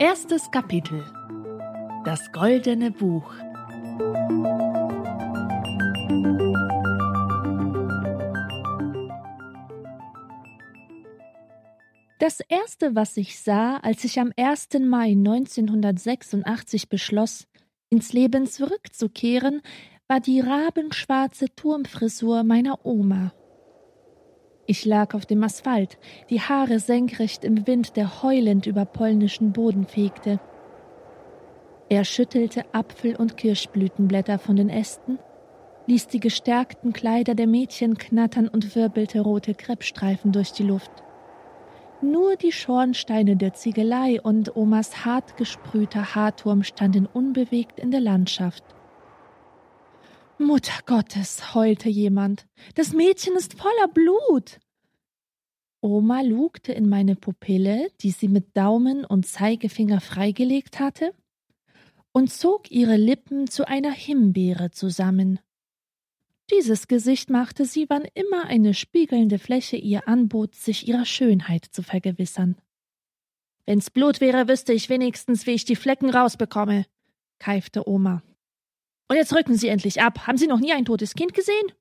Erstes Kapitel Das goldene Buch Das erste, was ich sah, als ich am 1. Mai 1986 beschloss, ins Leben zurückzukehren, war die rabenschwarze Turmfrisur meiner Oma. Ich lag auf dem Asphalt, die Haare senkrecht im Wind, der heulend über polnischen Boden fegte. Er schüttelte Apfel- und Kirschblütenblätter von den Ästen, ließ die gestärkten Kleider der Mädchen knattern und wirbelte rote Kreppstreifen durch die Luft. Nur die Schornsteine der Ziegelei und Omas hart gesprühter Haarturm standen unbewegt in der Landschaft. Mutter Gottes, heulte jemand. Das Mädchen ist voller Blut. Oma lugte in meine Pupille, die sie mit Daumen und Zeigefinger freigelegt hatte, und zog ihre Lippen zu einer Himbeere zusammen. Dieses Gesicht machte sie, wann immer eine spiegelnde Fläche ihr anbot, sich ihrer Schönheit zu vergewissern. Wenn's Blut wäre, wüsste ich wenigstens, wie ich die Flecken rausbekomme, keifte Oma. Und jetzt rücken Sie endlich ab. Haben Sie noch nie ein totes Kind gesehen?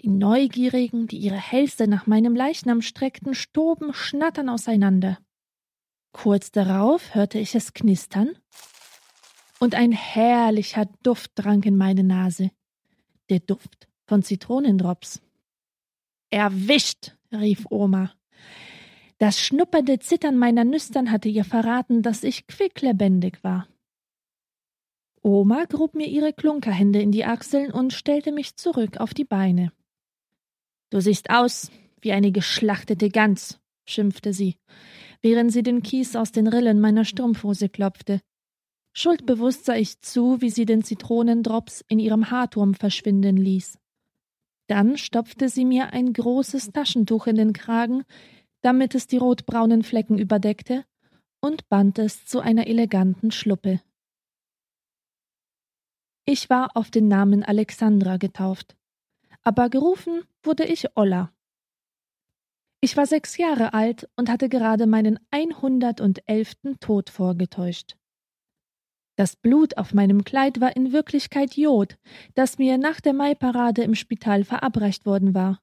Die Neugierigen, die ihre Hälse nach meinem Leichnam streckten, stoben schnattern auseinander. Kurz darauf hörte ich es knistern, und ein herrlicher Duft drang in meine Nase. Der Duft von Zitronendrops. Erwischt, rief Oma. Das schnuppernde Zittern meiner Nüstern hatte ihr verraten, dass ich quicklebendig war. Oma grub mir ihre Klunkerhände in die Achseln und stellte mich zurück auf die Beine. Du siehst aus wie eine geschlachtete Gans, schimpfte sie, während sie den Kies aus den Rillen meiner Strumpfhose klopfte. Schuldbewusst sah ich zu, wie sie den Zitronendrops in ihrem Haarturm verschwinden ließ. Dann stopfte sie mir ein großes Taschentuch in den Kragen, damit es die rotbraunen Flecken überdeckte, und band es zu einer eleganten Schluppe. Ich war auf den Namen Alexandra getauft, aber gerufen wurde ich Olla. Ich war sechs Jahre alt und hatte gerade meinen einhundertundelften Tod vorgetäuscht. Das Blut auf meinem Kleid war in Wirklichkeit Jod, das mir nach der Maiparade im Spital verabreicht worden war.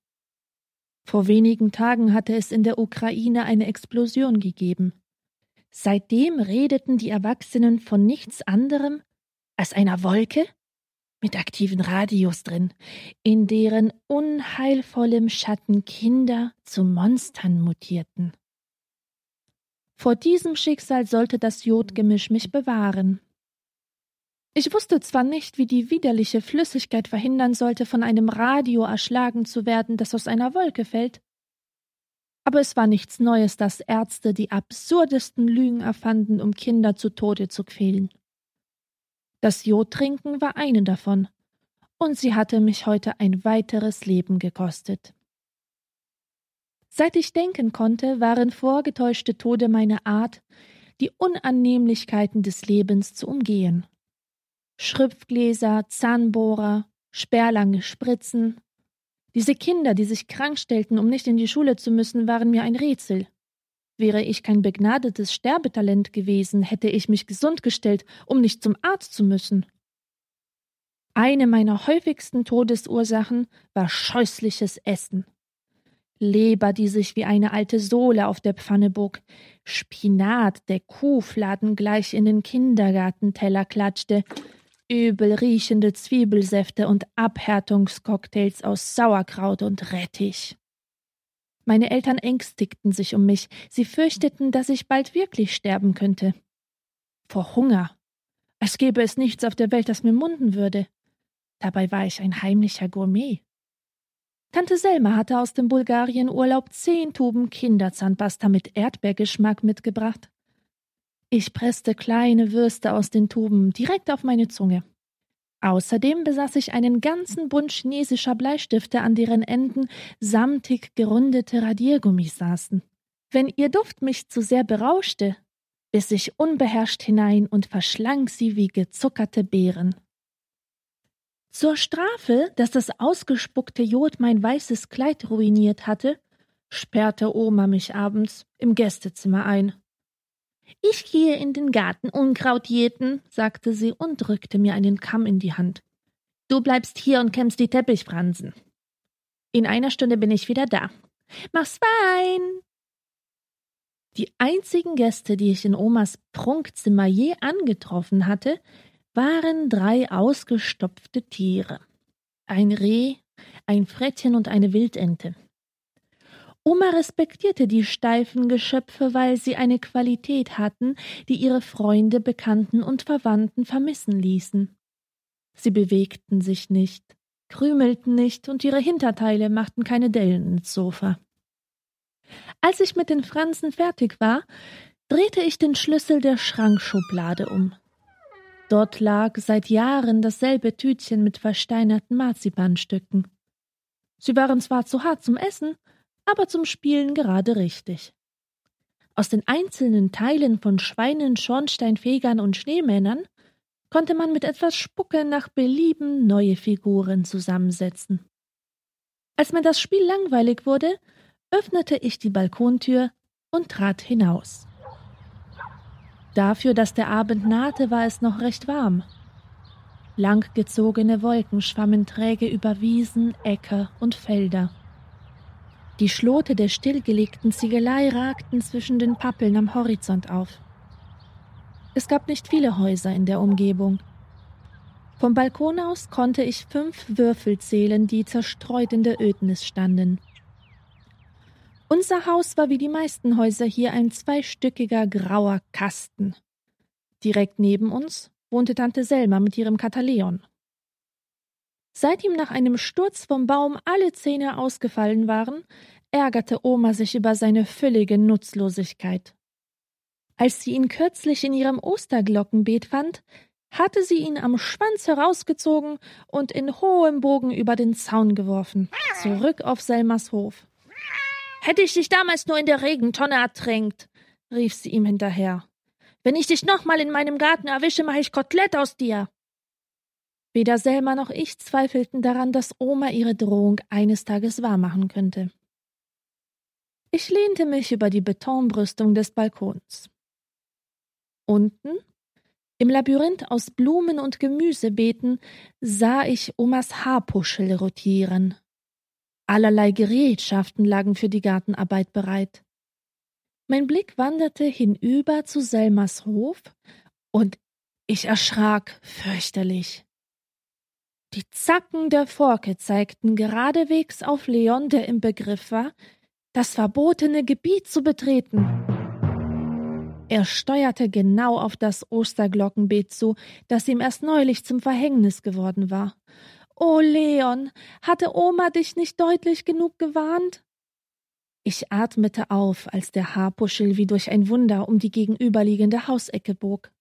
Vor wenigen Tagen hatte es in der Ukraine eine Explosion gegeben. Seitdem redeten die Erwachsenen von nichts anderem als einer Wolke mit aktiven Radios drin, in deren unheilvollem Schatten Kinder zu Monstern mutierten. Vor diesem Schicksal sollte das Jodgemisch mich bewahren. Ich wusste zwar nicht, wie die widerliche Flüssigkeit verhindern sollte, von einem Radio erschlagen zu werden, das aus einer Wolke fällt, aber es war nichts Neues, dass Ärzte die absurdesten Lügen erfanden, um Kinder zu Tode zu quälen. Das Jodtrinken war eine davon, und sie hatte mich heute ein weiteres Leben gekostet. Seit ich denken konnte, waren vorgetäuschte Tode meine Art, die Unannehmlichkeiten des Lebens zu umgehen. Schriftgläser, Zahnbohrer, sperrlange Spritzen. Diese Kinder, die sich krank stellten, um nicht in die Schule zu müssen, waren mir ein Rätsel. Wäre ich kein begnadetes Sterbetalent gewesen, hätte ich mich gesund gestellt, um nicht zum Arzt zu müssen. Eine meiner häufigsten Todesursachen war scheußliches Essen. Leber, die sich wie eine alte Sohle auf der Pfanne bog, Spinat, der Kuhfladen gleich in den Kindergartenteller klatschte, übel riechende Zwiebelsäfte und Abhärtungscocktails aus Sauerkraut und Rettich. Meine Eltern ängstigten sich um mich, sie fürchteten, dass ich bald wirklich sterben könnte. Vor Hunger. Als gäbe es nichts auf der Welt, das mir munden würde. Dabei war ich ein heimlicher Gourmet. Tante Selma hatte aus dem Bulgarienurlaub zehn Tuben Kinderzahnpasta mit Erdbeergeschmack mitgebracht. Ich presste kleine Würste aus den Tuben direkt auf meine Zunge. Außerdem besaß ich einen ganzen Bund chinesischer Bleistifte, an deren Enden samtig gerundete Radiergummis saßen. Wenn ihr Duft mich zu sehr berauschte, biss ich unbeherrscht hinein und verschlang sie wie gezuckerte Beeren. Zur Strafe, dass das ausgespuckte Jod mein weißes Kleid ruiniert hatte, sperrte Oma mich abends im Gästezimmer ein. Ich gehe in den Garten Unkraut jäten, sagte sie und drückte mir einen Kamm in die Hand. Du bleibst hier und kämmst die Teppichfransen. In einer Stunde bin ich wieder da. Mach's fein! Die einzigen Gäste, die ich in Omas Prunkzimmer je angetroffen hatte, waren drei ausgestopfte Tiere. Ein Reh, ein Frettchen und eine Wildente. Oma respektierte die steifen Geschöpfe, weil sie eine Qualität hatten, die ihre Freunde, Bekannten und Verwandten vermissen ließen. Sie bewegten sich nicht, krümelten nicht und ihre Hinterteile machten keine Dellen ins Sofa. Als ich mit den Fransen fertig war, drehte ich den Schlüssel der Schrankschublade um. Dort lag seit Jahren dasselbe Tütchen mit versteinerten Marzipanstücken. Sie waren zwar zu hart zum Essen, aber zum Spielen gerade richtig. Aus den einzelnen Teilen von Schweinen, Schornsteinfegern und Schneemännern konnte man mit etwas Spucke nach Belieben neue Figuren zusammensetzen. Als mir das Spiel langweilig wurde, öffnete ich die Balkontür und trat hinaus. Dafür, dass der Abend nahte, war es noch recht warm. Langgezogene Wolken schwammen träge über Wiesen, Äcker und Felder. Die Schlote der stillgelegten Ziegelei ragten zwischen den Pappeln am Horizont auf. Es gab nicht viele Häuser in der Umgebung. Vom Balkon aus konnte ich fünf Würfel zählen, die zerstreut in der Ödnis standen. Unser Haus war wie die meisten Häuser hier ein zweistöckiger grauer Kasten. Direkt neben uns wohnte Tante Selma mit ihrem Kataleon. Seit ihm nach einem Sturz vom Baum alle Zähne ausgefallen waren, ärgerte Oma sich über seine völlige Nutzlosigkeit. Als sie ihn kürzlich in ihrem Osterglockenbeet fand, hatte sie ihn am Schwanz herausgezogen und in hohem Bogen über den Zaun geworfen, zurück auf Selmas Hof. Hätte ich dich damals nur in der Regentonne ertränkt, rief sie ihm hinterher. Wenn ich dich nochmal in meinem Garten erwische, mache ich Kotelett aus dir. Weder Selma noch ich zweifelten daran, dass Oma ihre Drohung eines Tages wahrmachen könnte. Ich lehnte mich über die Betonbrüstung des Balkons. Unten, im Labyrinth aus Blumen und Gemüsebeeten, sah ich Omas Haarpuschel rotieren. Allerlei Gerätschaften lagen für die Gartenarbeit bereit. Mein Blick wanderte hinüber zu Selmas Hof, und ich erschrak fürchterlich. Die Zacken der Forke zeigten geradewegs auf Leon, der im Begriff war, das verbotene Gebiet zu betreten. Er steuerte genau auf das Osterglockenbeet zu, das ihm erst neulich zum Verhängnis geworden war. Oh, Leon, hatte Oma dich nicht deutlich genug gewarnt? Ich atmete auf, als der Haarpuschel wie durch ein Wunder um die gegenüberliegende Hausecke bog.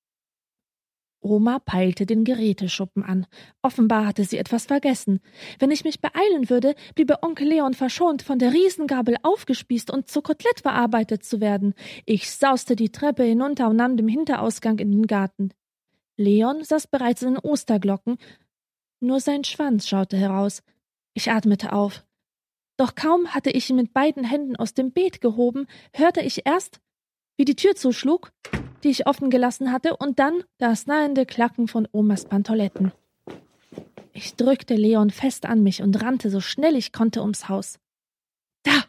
Oma peilte den Geräteschuppen an. Offenbar hatte sie etwas vergessen. Wenn ich mich beeilen würde, bliebe Onkel Leon verschont, von der Riesengabel aufgespießt und zu Kotelett verarbeitet zu werden. Ich sauste die Treppe hinunter und nahm den Hinterausgang in den Garten. Leon saß bereits in den Osterglocken nur sein Schwanz schaute heraus. Ich atmete auf. Doch kaum hatte ich ihn mit beiden Händen aus dem Beet gehoben, hörte ich erst, wie die Tür zuschlug, die ich offen gelassen hatte, und dann das nahende Klacken von Omas Pantoletten. Ich drückte Leon fest an mich und rannte so schnell ich konnte ums Haus. Da!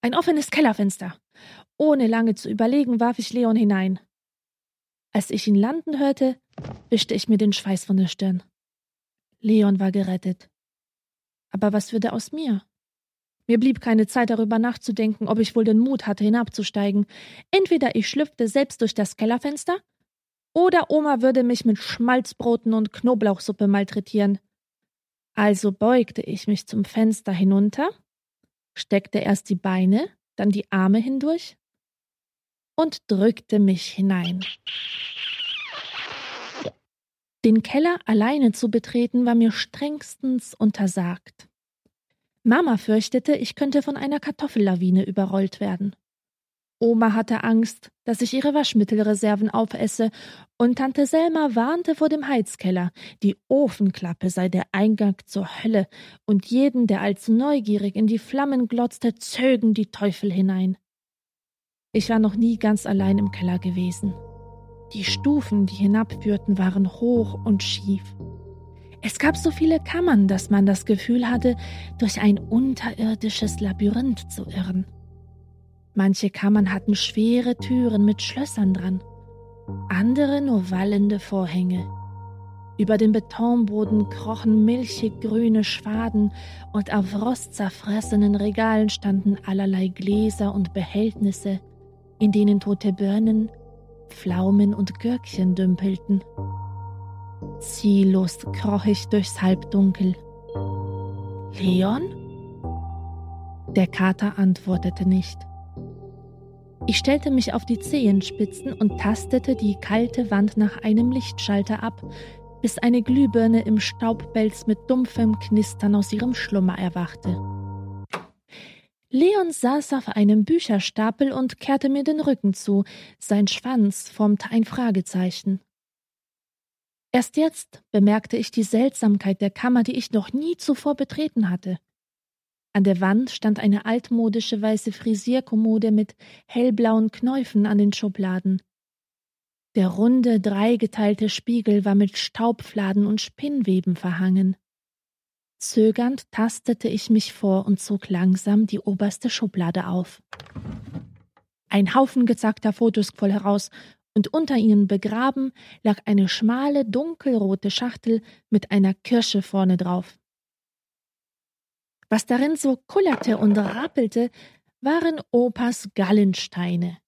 Ein offenes Kellerfenster. Ohne lange zu überlegen, warf ich Leon hinein. Als ich ihn landen hörte, wischte ich mir den Schweiß von der Stirn. Leon war gerettet. Aber was würde aus mir? Mir blieb keine Zeit darüber nachzudenken, ob ich wohl den Mut hatte, hinabzusteigen. Entweder ich schlüpfte selbst durch das Kellerfenster, oder Oma würde mich mit Schmalzbroten und Knoblauchsuppe malträtieren. Also beugte ich mich zum Fenster hinunter, steckte erst die Beine, dann die Arme hindurch und drückte mich hinein. Den Keller alleine zu betreten war mir strengstens untersagt. Mama fürchtete, ich könnte von einer Kartoffellawine überrollt werden. Oma hatte Angst, dass ich ihre Waschmittelreserven aufesse, und Tante Selma warnte vor dem Heizkeller, die Ofenklappe sei der Eingang zur Hölle, und jeden, der allzu neugierig in die Flammen glotzte, zögen die Teufel hinein. Ich war noch nie ganz allein im Keller gewesen. Die Stufen, die hinabführten, waren hoch und schief. Es gab so viele Kammern, dass man das Gefühl hatte, durch ein unterirdisches Labyrinth zu irren. Manche Kammern hatten schwere Türen mit Schlössern dran, andere nur wallende Vorhänge. Über dem Betonboden krochen milchig grüne Schwaden und auf rostzerfressenen Regalen standen allerlei Gläser und Behältnisse, in denen tote Birnen, Pflaumen und Gürkchen dümpelten. Ziellos kroch ich durchs Halbdunkel. Leon? Der Kater antwortete nicht. Ich stellte mich auf die Zehenspitzen und tastete die kalte Wand nach einem Lichtschalter ab, bis eine Glühbirne im Staubbelz mit dumpfem Knistern aus ihrem Schlummer erwachte. Leon saß auf einem Bücherstapel und kehrte mir den Rücken zu, sein Schwanz formte ein Fragezeichen. Erst jetzt bemerkte ich die Seltsamkeit der Kammer, die ich noch nie zuvor betreten hatte. An der Wand stand eine altmodische weiße Frisierkommode mit hellblauen Knäufen an den Schubladen. Der runde, dreigeteilte Spiegel war mit Staubfladen und Spinnweben verhangen. Zögernd tastete ich mich vor und zog langsam die oberste Schublade auf. Ein Haufen gezackter Fotos quoll heraus, und unter ihnen begraben lag eine schmale, dunkelrote Schachtel mit einer Kirsche vorne drauf. Was darin so kullerte und rappelte, waren Opas Gallensteine.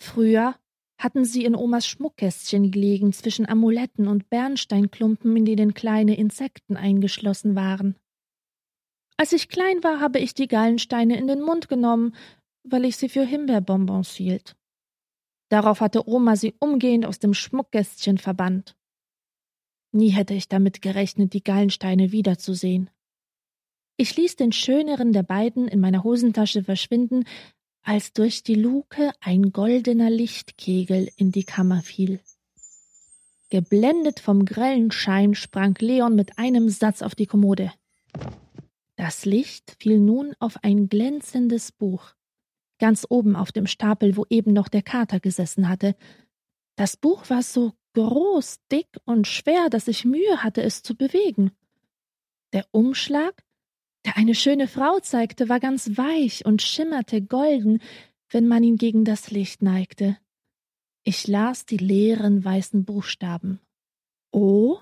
Früher hatten sie in Omas Schmuckkästchen gelegen zwischen Amuletten und Bernsteinklumpen, in denen kleine Insekten eingeschlossen waren. Als ich klein war, habe ich die Gallensteine in den Mund genommen, weil ich sie für Himbeerbonbons hielt. Darauf hatte Oma sie umgehend aus dem Schmuckkästchen verbannt. Nie hätte ich damit gerechnet, die Gallensteine wiederzusehen. Ich ließ den schöneren der beiden in meiner Hosentasche verschwinden, als durch die Luke ein goldener Lichtkegel in die Kammer fiel. Geblendet vom grellen Schein sprang Leon mit einem Satz auf die Kommode. Das Licht fiel nun auf ein glänzendes Buch, ganz oben auf dem Stapel, wo eben noch der Kater gesessen hatte. Das Buch war so groß, dick und schwer, dass ich Mühe hatte, es zu bewegen. Der Umschlag der eine schöne Frau zeigte, war ganz weich und schimmerte golden, wenn man ihn gegen das Licht neigte. Ich las die leeren weißen Buchstaben. O,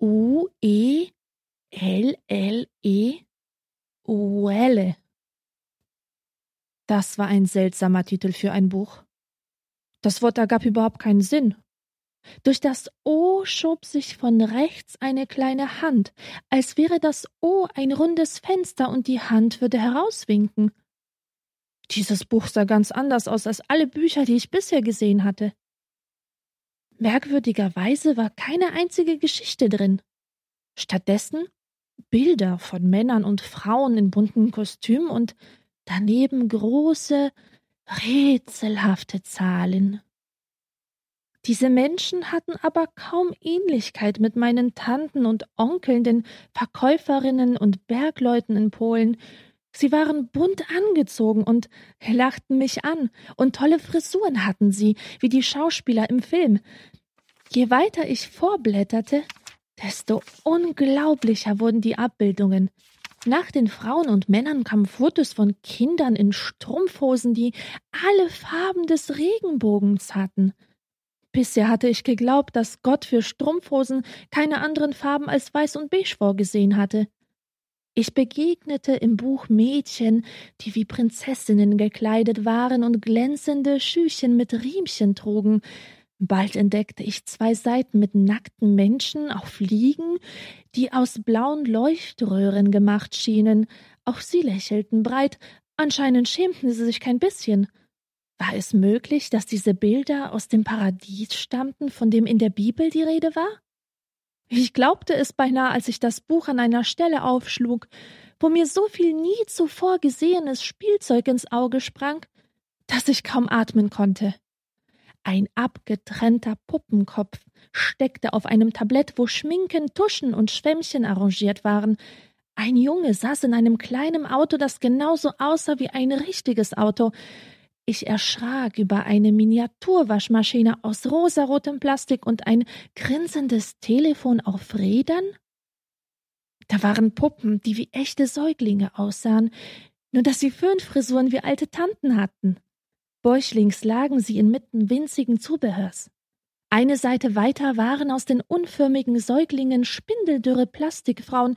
U, E, L, L, E, Uelle. Das war ein seltsamer Titel für ein Buch. Das Wort ergab überhaupt keinen Sinn. Durch das O schob sich von rechts eine kleine Hand, als wäre das O ein rundes Fenster und die Hand würde herauswinken. Dieses Buch sah ganz anders aus als alle Bücher, die ich bisher gesehen hatte. Merkwürdigerweise war keine einzige Geschichte drin. Stattdessen Bilder von Männern und Frauen in bunten Kostümen und daneben große, rätselhafte Zahlen. Diese Menschen hatten aber kaum Ähnlichkeit mit meinen Tanten und Onkeln, den Verkäuferinnen und Bergleuten in Polen. Sie waren bunt angezogen und lachten mich an, und tolle Frisuren hatten sie, wie die Schauspieler im Film. Je weiter ich vorblätterte, desto unglaublicher wurden die Abbildungen. Nach den Frauen und Männern kamen Fotos von Kindern in Strumpfhosen, die alle Farben des Regenbogens hatten. Bisher hatte ich geglaubt, dass Gott für Strumpfhosen keine anderen Farben als weiß und beige vorgesehen hatte. Ich begegnete im Buch Mädchen, die wie Prinzessinnen gekleidet waren und glänzende Schüchen mit Riemchen trugen. Bald entdeckte ich zwei Seiten mit nackten Menschen auf Liegen, die aus blauen Leuchtröhren gemacht schienen. Auch sie lächelten breit, anscheinend schämten sie sich kein bisschen. War es möglich, dass diese Bilder aus dem Paradies stammten, von dem in der Bibel die Rede war? Ich glaubte es beinahe, als ich das Buch an einer Stelle aufschlug, wo mir so viel nie zuvor gesehenes Spielzeug ins Auge sprang, dass ich kaum atmen konnte. Ein abgetrennter Puppenkopf steckte auf einem Tablett, wo Schminken, Tuschen und Schwämmchen arrangiert waren. Ein Junge saß in einem kleinen Auto, das genauso aussah wie ein richtiges Auto. Ich erschrak über eine Miniaturwaschmaschine aus rosarotem Plastik und ein grinsendes Telefon auf Rädern? Da waren Puppen, die wie echte Säuglinge aussahen, nur dass sie Föhnfrisuren wie alte Tanten hatten. Bäuchlings lagen sie inmitten winzigen Zubehörs. Eine Seite weiter waren aus den unförmigen Säuglingen spindeldürre Plastikfrauen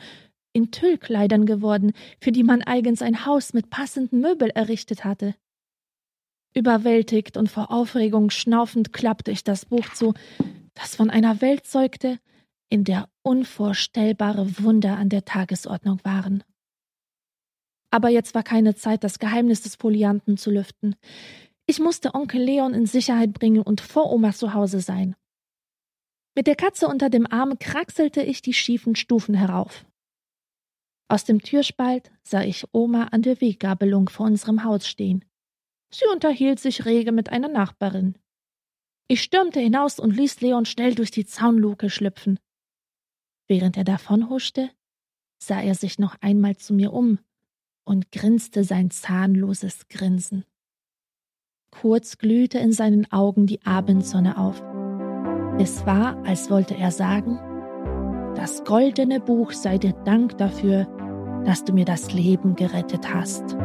in Tüllkleidern geworden, für die man eigens ein Haus mit passenden Möbel errichtet hatte. Überwältigt und vor Aufregung schnaufend klappte ich das Buch zu, das von einer Welt zeugte, in der unvorstellbare Wunder an der Tagesordnung waren. Aber jetzt war keine Zeit, das Geheimnis des Folianten zu lüften. Ich musste Onkel Leon in Sicherheit bringen und vor Oma zu Hause sein. Mit der Katze unter dem Arm kraxelte ich die schiefen Stufen herauf. Aus dem Türspalt sah ich Oma an der Weggabelung vor unserem Haus stehen. Sie unterhielt sich rege mit einer Nachbarin. Ich stürmte hinaus und ließ Leon schnell durch die Zaunluke schlüpfen. Während er davonhuschte, sah er sich noch einmal zu mir um und grinste sein zahnloses Grinsen. Kurz glühte in seinen Augen die Abendsonne auf. Es war, als wollte er sagen, das goldene Buch sei dir Dank dafür, dass du mir das Leben gerettet hast.